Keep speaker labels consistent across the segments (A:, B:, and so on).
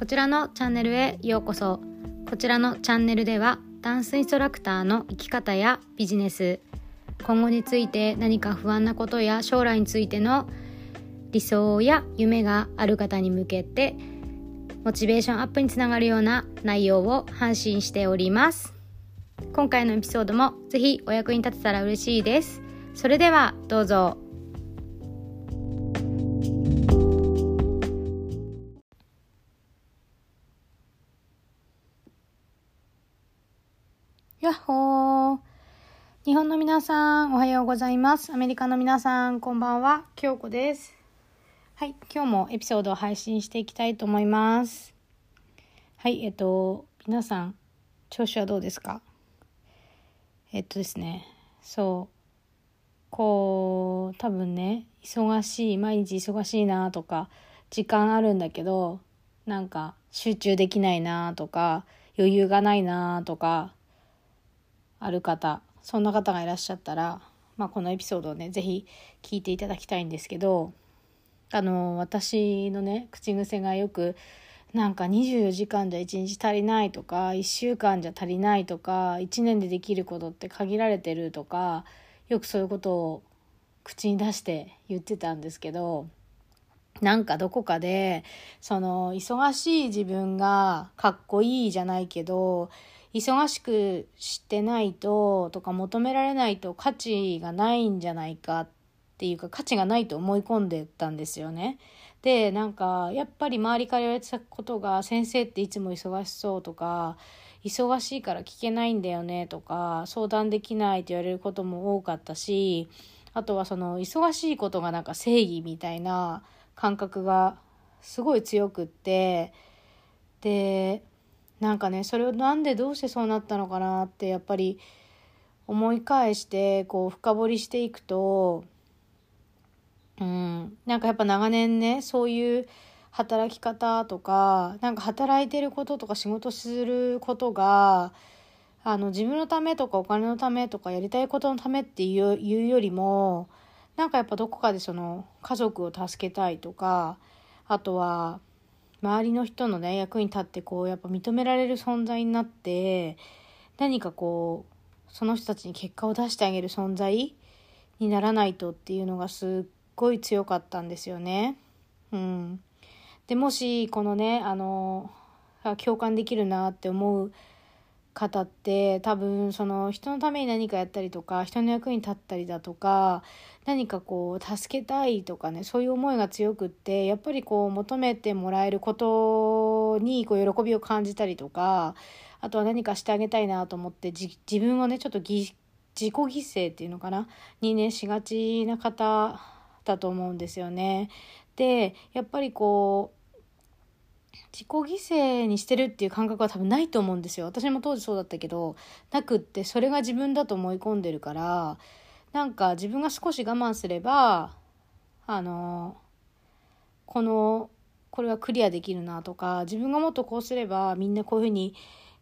A: こちらのチャンネルへようこそ。こちらのチャンネルではダンスインストラクターの生き方やビジネス。今後について何か不安なことや将来についての理想や夢がある方に向けてモチベーションアップにつながるような内容を発信しております。今回のエピソードもぜひお役に立てたら嬉しいです。それではどうぞ。やっほー。日本の皆さんおはようございます。アメリカの皆さんこんばんは。京子です。はい今日もエピソードを配信していきたいと思います。はいえっと皆さん調子はどうですか？えっとですねそう。こう多分ね忙しい毎日忙しいなとか時間あるんだけどなんか集中できないなとか余裕がないなとかある方そんな方がいらっしゃったら、まあ、このエピソードをね是非聞いていただきたいんですけどあの私のね口癖がよくなんか24時間じゃ1日足りないとか1週間じゃ足りないとか1年でできることって限られてるとかよくそういうことを口に出して言ってたんですけどなんかどこかでその忙しい自分がかっこいいじゃないけど忙しくしてないととか求められないと価値がないんじゃないかっていうか価値がないと思い込んでたんですよね。でなんかやっぱり周りから言われてたことが先生っていつも忙しそうとか忙しいから聞けないんだよねとか相談できないって言われることも多かったしあとはその忙しいことがなんか正義みたいな感覚がすごい強くってでなんかねそれをなんでどうしてそうなったのかなってやっぱり思い返してこう深掘りしていくとうんなんかやっぱ長年ねそういう働き方とかなんか働いてることとか仕事することがあの自分のためとかお金のためとかやりたいことのためっていうよりもなんかやっぱどこかでその家族を助けたいとかあとは周りの人のね役に立ってこうやっぱ認められる存在になって何かこうその人たちに結果を出してあげる存在にならないとっていうのがすっごい強かったんですよね。うん、でもしこのねあの共感できるなって思う方って多分その人のために何かやったりとか人の役に立ったりだとか何かこう助けたいとかねそういう思いが強くってやっぱりこう求めてもらえることにこう喜びを感じたりとかあとは何かしてあげたいなと思って自分をねちょっと自己犠牲っていうのかなにねしがちな方だと思うんですよね。でやっぱりこう自己犠牲にしてるっていう感覚は多分ないと思うんですよ私も当時そうだったけどなくってそれが自分だと思い込んでるからなんか自分が少し我慢すればあのこのこれはクリアできるなとか自分がもっとこうすればみんなこういうふうに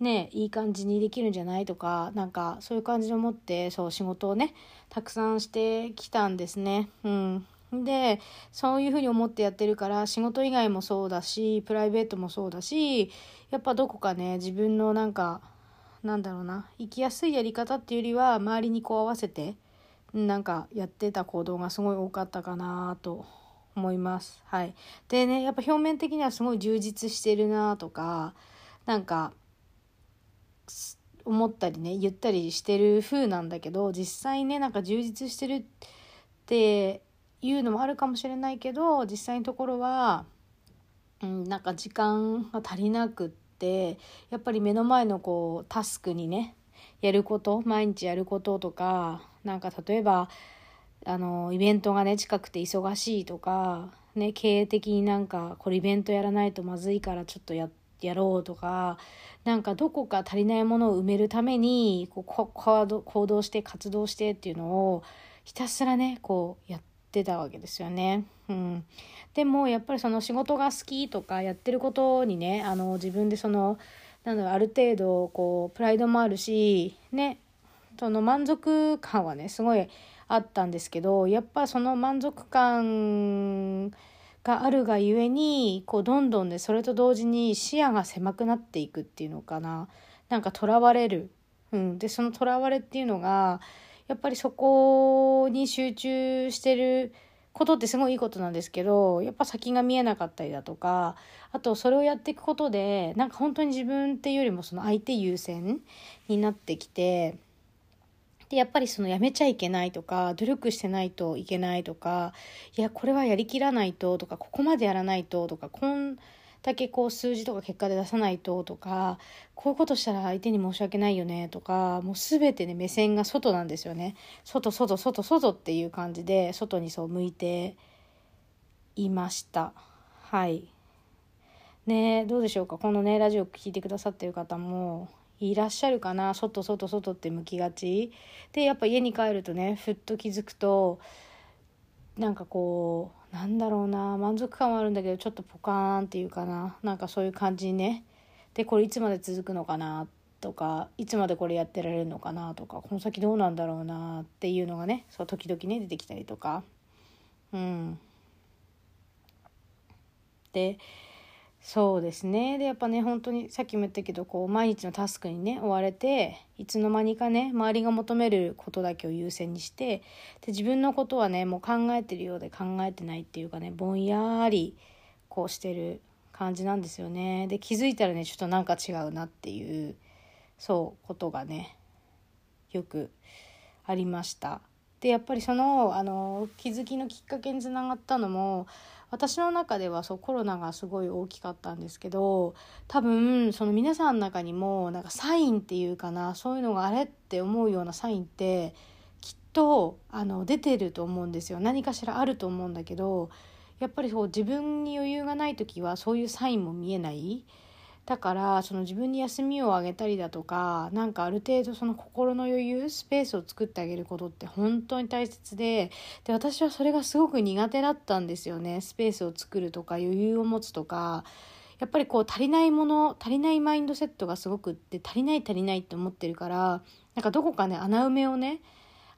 A: ねいい感じにできるんじゃないとかなんかそういう感じで思ってそう仕事をねたくさんしてきたんですね。うんでそういうふうに思ってやってるから仕事以外もそうだしプライベートもそうだしやっぱどこかね自分のなんかなんだろうな生きやすいやり方っていうよりは周りにこう合わせてなんかやってた行動がすごい多かったかなと思います。はい、でねやっぱ表面的にはすごい充実してるなとかなんか思ったりね言ったりしてる風なんだけど実際ねなんか充実してるっていうのもあるかもしれないけど実際のところは、うん、なんか時間が足りなくってやっぱり目の前のこうタスクにねやること毎日やることとかなんか例えばあのイベントがね近くて忙しいとか、ね、経営的になんかこれイベントやらないとまずいからちょっとややろうとかなんかどこか足りないものを埋めるためにこう行動して活動してっていうのをひたすらねこうやってたわけですよね。うん、でもやっぱりその仕事が好きとかやってることにねあの自分でそのなんだろうある程度こうプライドもあるしねその満足感はねすごいあったんですけどやっぱその満足感があるがゆえにこうどんどんねそれと同時に視野が狭くなっていくっていうのかな。なんかとらわれる、うん、でそのとらわれっていうのがやっぱりそこに集中してることってすごいいいことなんですけどやっぱ先が見えなかったりだとかあとそれをやっていくことでなんか本当に自分っていうよりもその相手優先になってきてでやっぱりそのやめちゃいけないとか努力してないといけないとかいやこれはやりきらないととかここまでやらないととかこんだけこう数字とか結果で出さないととかこういうことしたら相手に申し訳ないよねとかもう全てね目線が外なんですよね。外外外外っていう感じで外にそう向いていました。はい。ねどうでしょうか？このねラジオ聴いてくださってる方もいらっしゃるかな？外外外って向きがち。でやっぱ家に帰るとねふっと気づくとなんかこうなんだろうな満足感はあるんだけどちょっとポカーンっていうかななんかそういう感じにね。でこれいつまで続くのかなとかいつまでこれやってられるのかなとかこの先どうなんだろうなっていうのがねそう時々ね出てきたりとか。うん。でそうですねでやっぱね本当にさっきも言ったけどこう毎日のタスクにね追われていつの間にかね周りが求めることだけを優先にしてで自分のことはねもう考えてるようで考えてないっていうかねぼんやりこうしてる感じなんですよねで気づいたらねちょっとなんか違うなっていうそうことがねよくありました。でやっぱりそのあの気づきのきっかけにつながったのも私の中ではそうコロナがすごい大きかったんですけど多分その皆さんの中にもなんかサインっていうかなそういうのがあれって思うようなサインってきっとあの出てると思うんですよ。何かしらあると思うんだけどやっぱりそう自分に余裕がない時はそういうサインも見えない。だからその自分に休みをあげたりだとかなんかある程度その心の余裕スペースを作ってあげることって本当に大切でで私はそれがすごく苦手だったんですよね。スペースを作るとか余裕を持つとか。やっぱりこう足りないもの足りないマインドセットがすごくって足りない足りないって思ってるからなんかどこかね穴埋めをね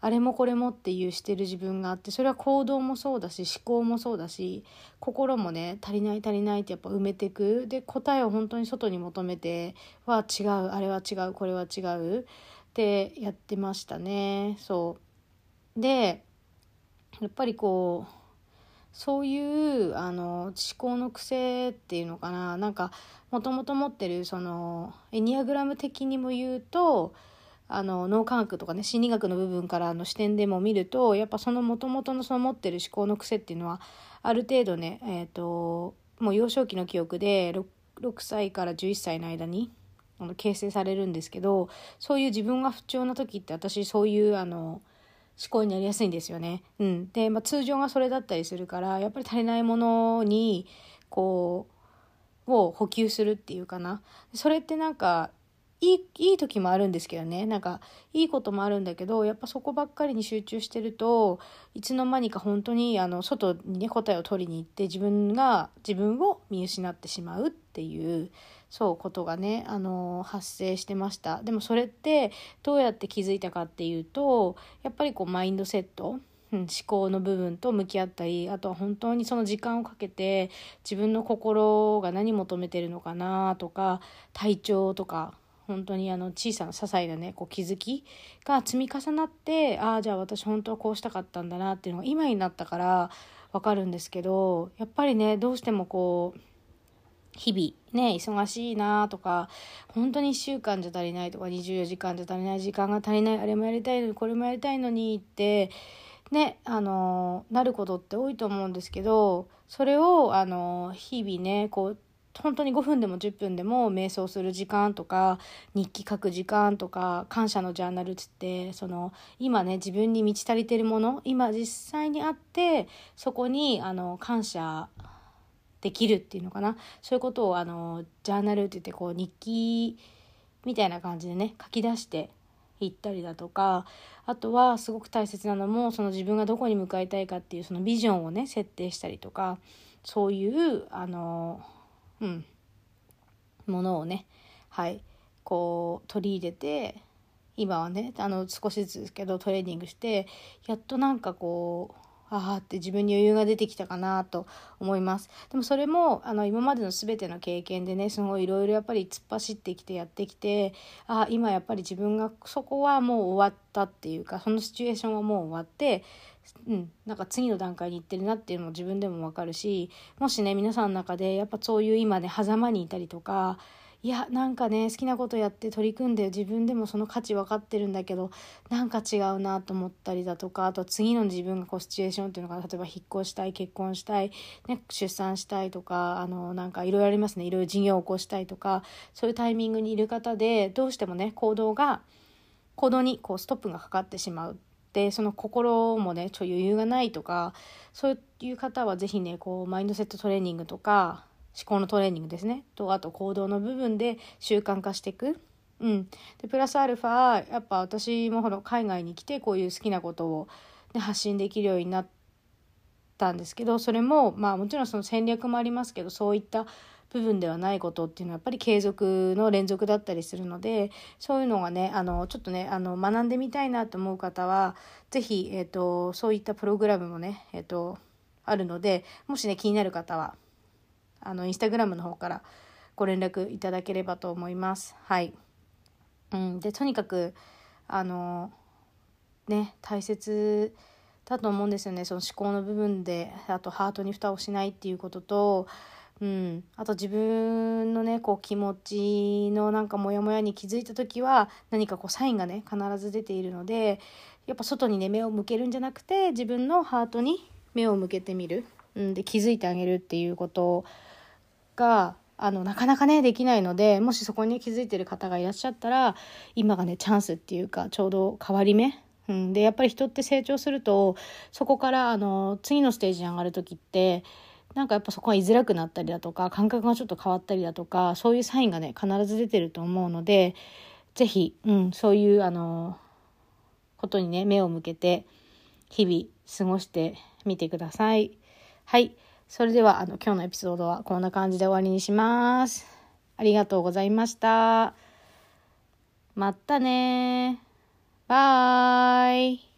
A: あれもこれもっていうしてる自分があってそれは行動もそうだし思考もそうだし心もね足りない足りないってやっぱ埋めてく。で答えを本当に外に求めては違うあれは違うこれは違うってやってましたね。そう。でやっぱりこうそういうあの思考の癖っていうのかな。なんかもともと持ってるそのエニアグラム的にも言うとあの脳科学とかね心理学の部分からの視点でも見るとやっぱそのもともとのその持ってる思考の癖っていうのはある程度ね、えーと、もう幼少期の記憶で 6, 6歳から11歳の間にあの形成されるんですけどそういう自分が不調な時って私そういうあの思考になりやすいんですよね。うん、で、まあ、通常がそれだったりするからやっぱり足りないものにこうを補給するっていうかなそれってなんかいいいい時もあるんですけどね。なんかいいこともあるんだけどやっぱそこばっかりに集中してるといつの間にか本当にあの外にね答えを取りに行って自分が自分を見失ってしまうっていうそうことがねあの発生してました。でもそれってどうやって気づいたかっていうとやっぱりこうマインドセットうん、思考の部分と向き合ったりあとは本当にその時間をかけて自分の心が何求めてるのかなとか体調とか本当にあの小さな些細なねこう気づきが積み重なってああじゃあ私本当はこうしたかったんだなっていうのが今になったから分かるんですけどやっぱりねどうしてもこう日々ね忙しいなとか本当に1週間じゃ足りないとか24時間じゃ足りない時間が足りないあれもやりたいのにこれもやりたいのにってねあのなることって多いと思うんですけどそれをあの日々ねこう本当に5分でも10分でも瞑想する時間とか日記書く時間とか感謝のジャーナルっつってその今ね自分に満ち足りてるもの今実際にあってそこにあの感謝できるっていうのかな。そういうことをあのジャーナルって言ってこう日記みたいな感じでね書き出していったりだとかあとはすごく大切なのもその自分がどこに向かいたいかっていうそのビジョンをね設定したりとかそういうあのうん、ものをねはい。こう取り入れて今はねあの少しずつですけどトレーニングしてやっとなんかこうああって自分に余裕が出てきたかなと思います。でもそれもあの今までの全ての経験でねすごいいろいろやっぱり突っ走ってきてやってきてああ今やっぱり自分がそこはもう終わったっていうかそのシチュエーションはもう終わってうん、なんか次の段階に行ってるなっていうのも自分でも分かるしもしね皆さんの中でやっぱそういう今ね狭間にいたりとかいやなんかね好きなことやって取り組んで自分でもその価値分かってるんだけどなんか違うなと思ったりだとかあと次の自分がこうシチュエーションっていうのが例えば引っ越したい結婚したい、ね、出産したいとかあのなんかいろいろありますね。いろいろ事業を起こしたいとかそういうタイミングにいる方でどうしてもね行動が行動にこうストップがかかってしまう。でその心もねちょ余裕がないとかそういう方は是非ねこうマインドセットトレーニングとか思考のトレーニングですねとあと行動の部分で習慣化していく。うん、でプラスアルファやっぱ私もほら海外に来てこういう好きなことを、ね、発信できるようになったんですけどそれもまあもちろんその戦略もありますけどそういった部分ではないことっていうのはやっぱり継続の連続だったりするのでそういうのがねあのちょっとねあの学んでみたいなと思う方は是非、えーと、そういったプログラムもね、えーとあるのでもしね気になる方はあのインスタグラムの方からご連絡いただければと思います。はい、うん、でとにかくあのね大切だと思うんですよね。その思考の部分であとハートに蓋をしないっていうことと、うん、あと自分のねこう気持ちのなんかモヤモヤに気づいた時は何かこうサインがね必ず出ているのでやっぱ外にね目を向けるんじゃなくて自分のハートに目を向けてみる、うん、で気づいてあげるっていうことがあのなかなかねできないのでもしそこに気づいてる方がいらっしゃったら今がねチャンスっていうかちょうど変わり目、うん、でやっぱり人って成長するとそこからあの次のステージに上がる時ってなんかやっぱそこが居づらくなったりだとか感覚がちょっと変わったりだとかそういうサインがね必ず出てると思うので是非、うん、そういうあのことにね目を向けて日々過ごしてみてください。はいそれではあの今日のエピソードはこんな感じで終わりにします。ありがとうございました。またねバイ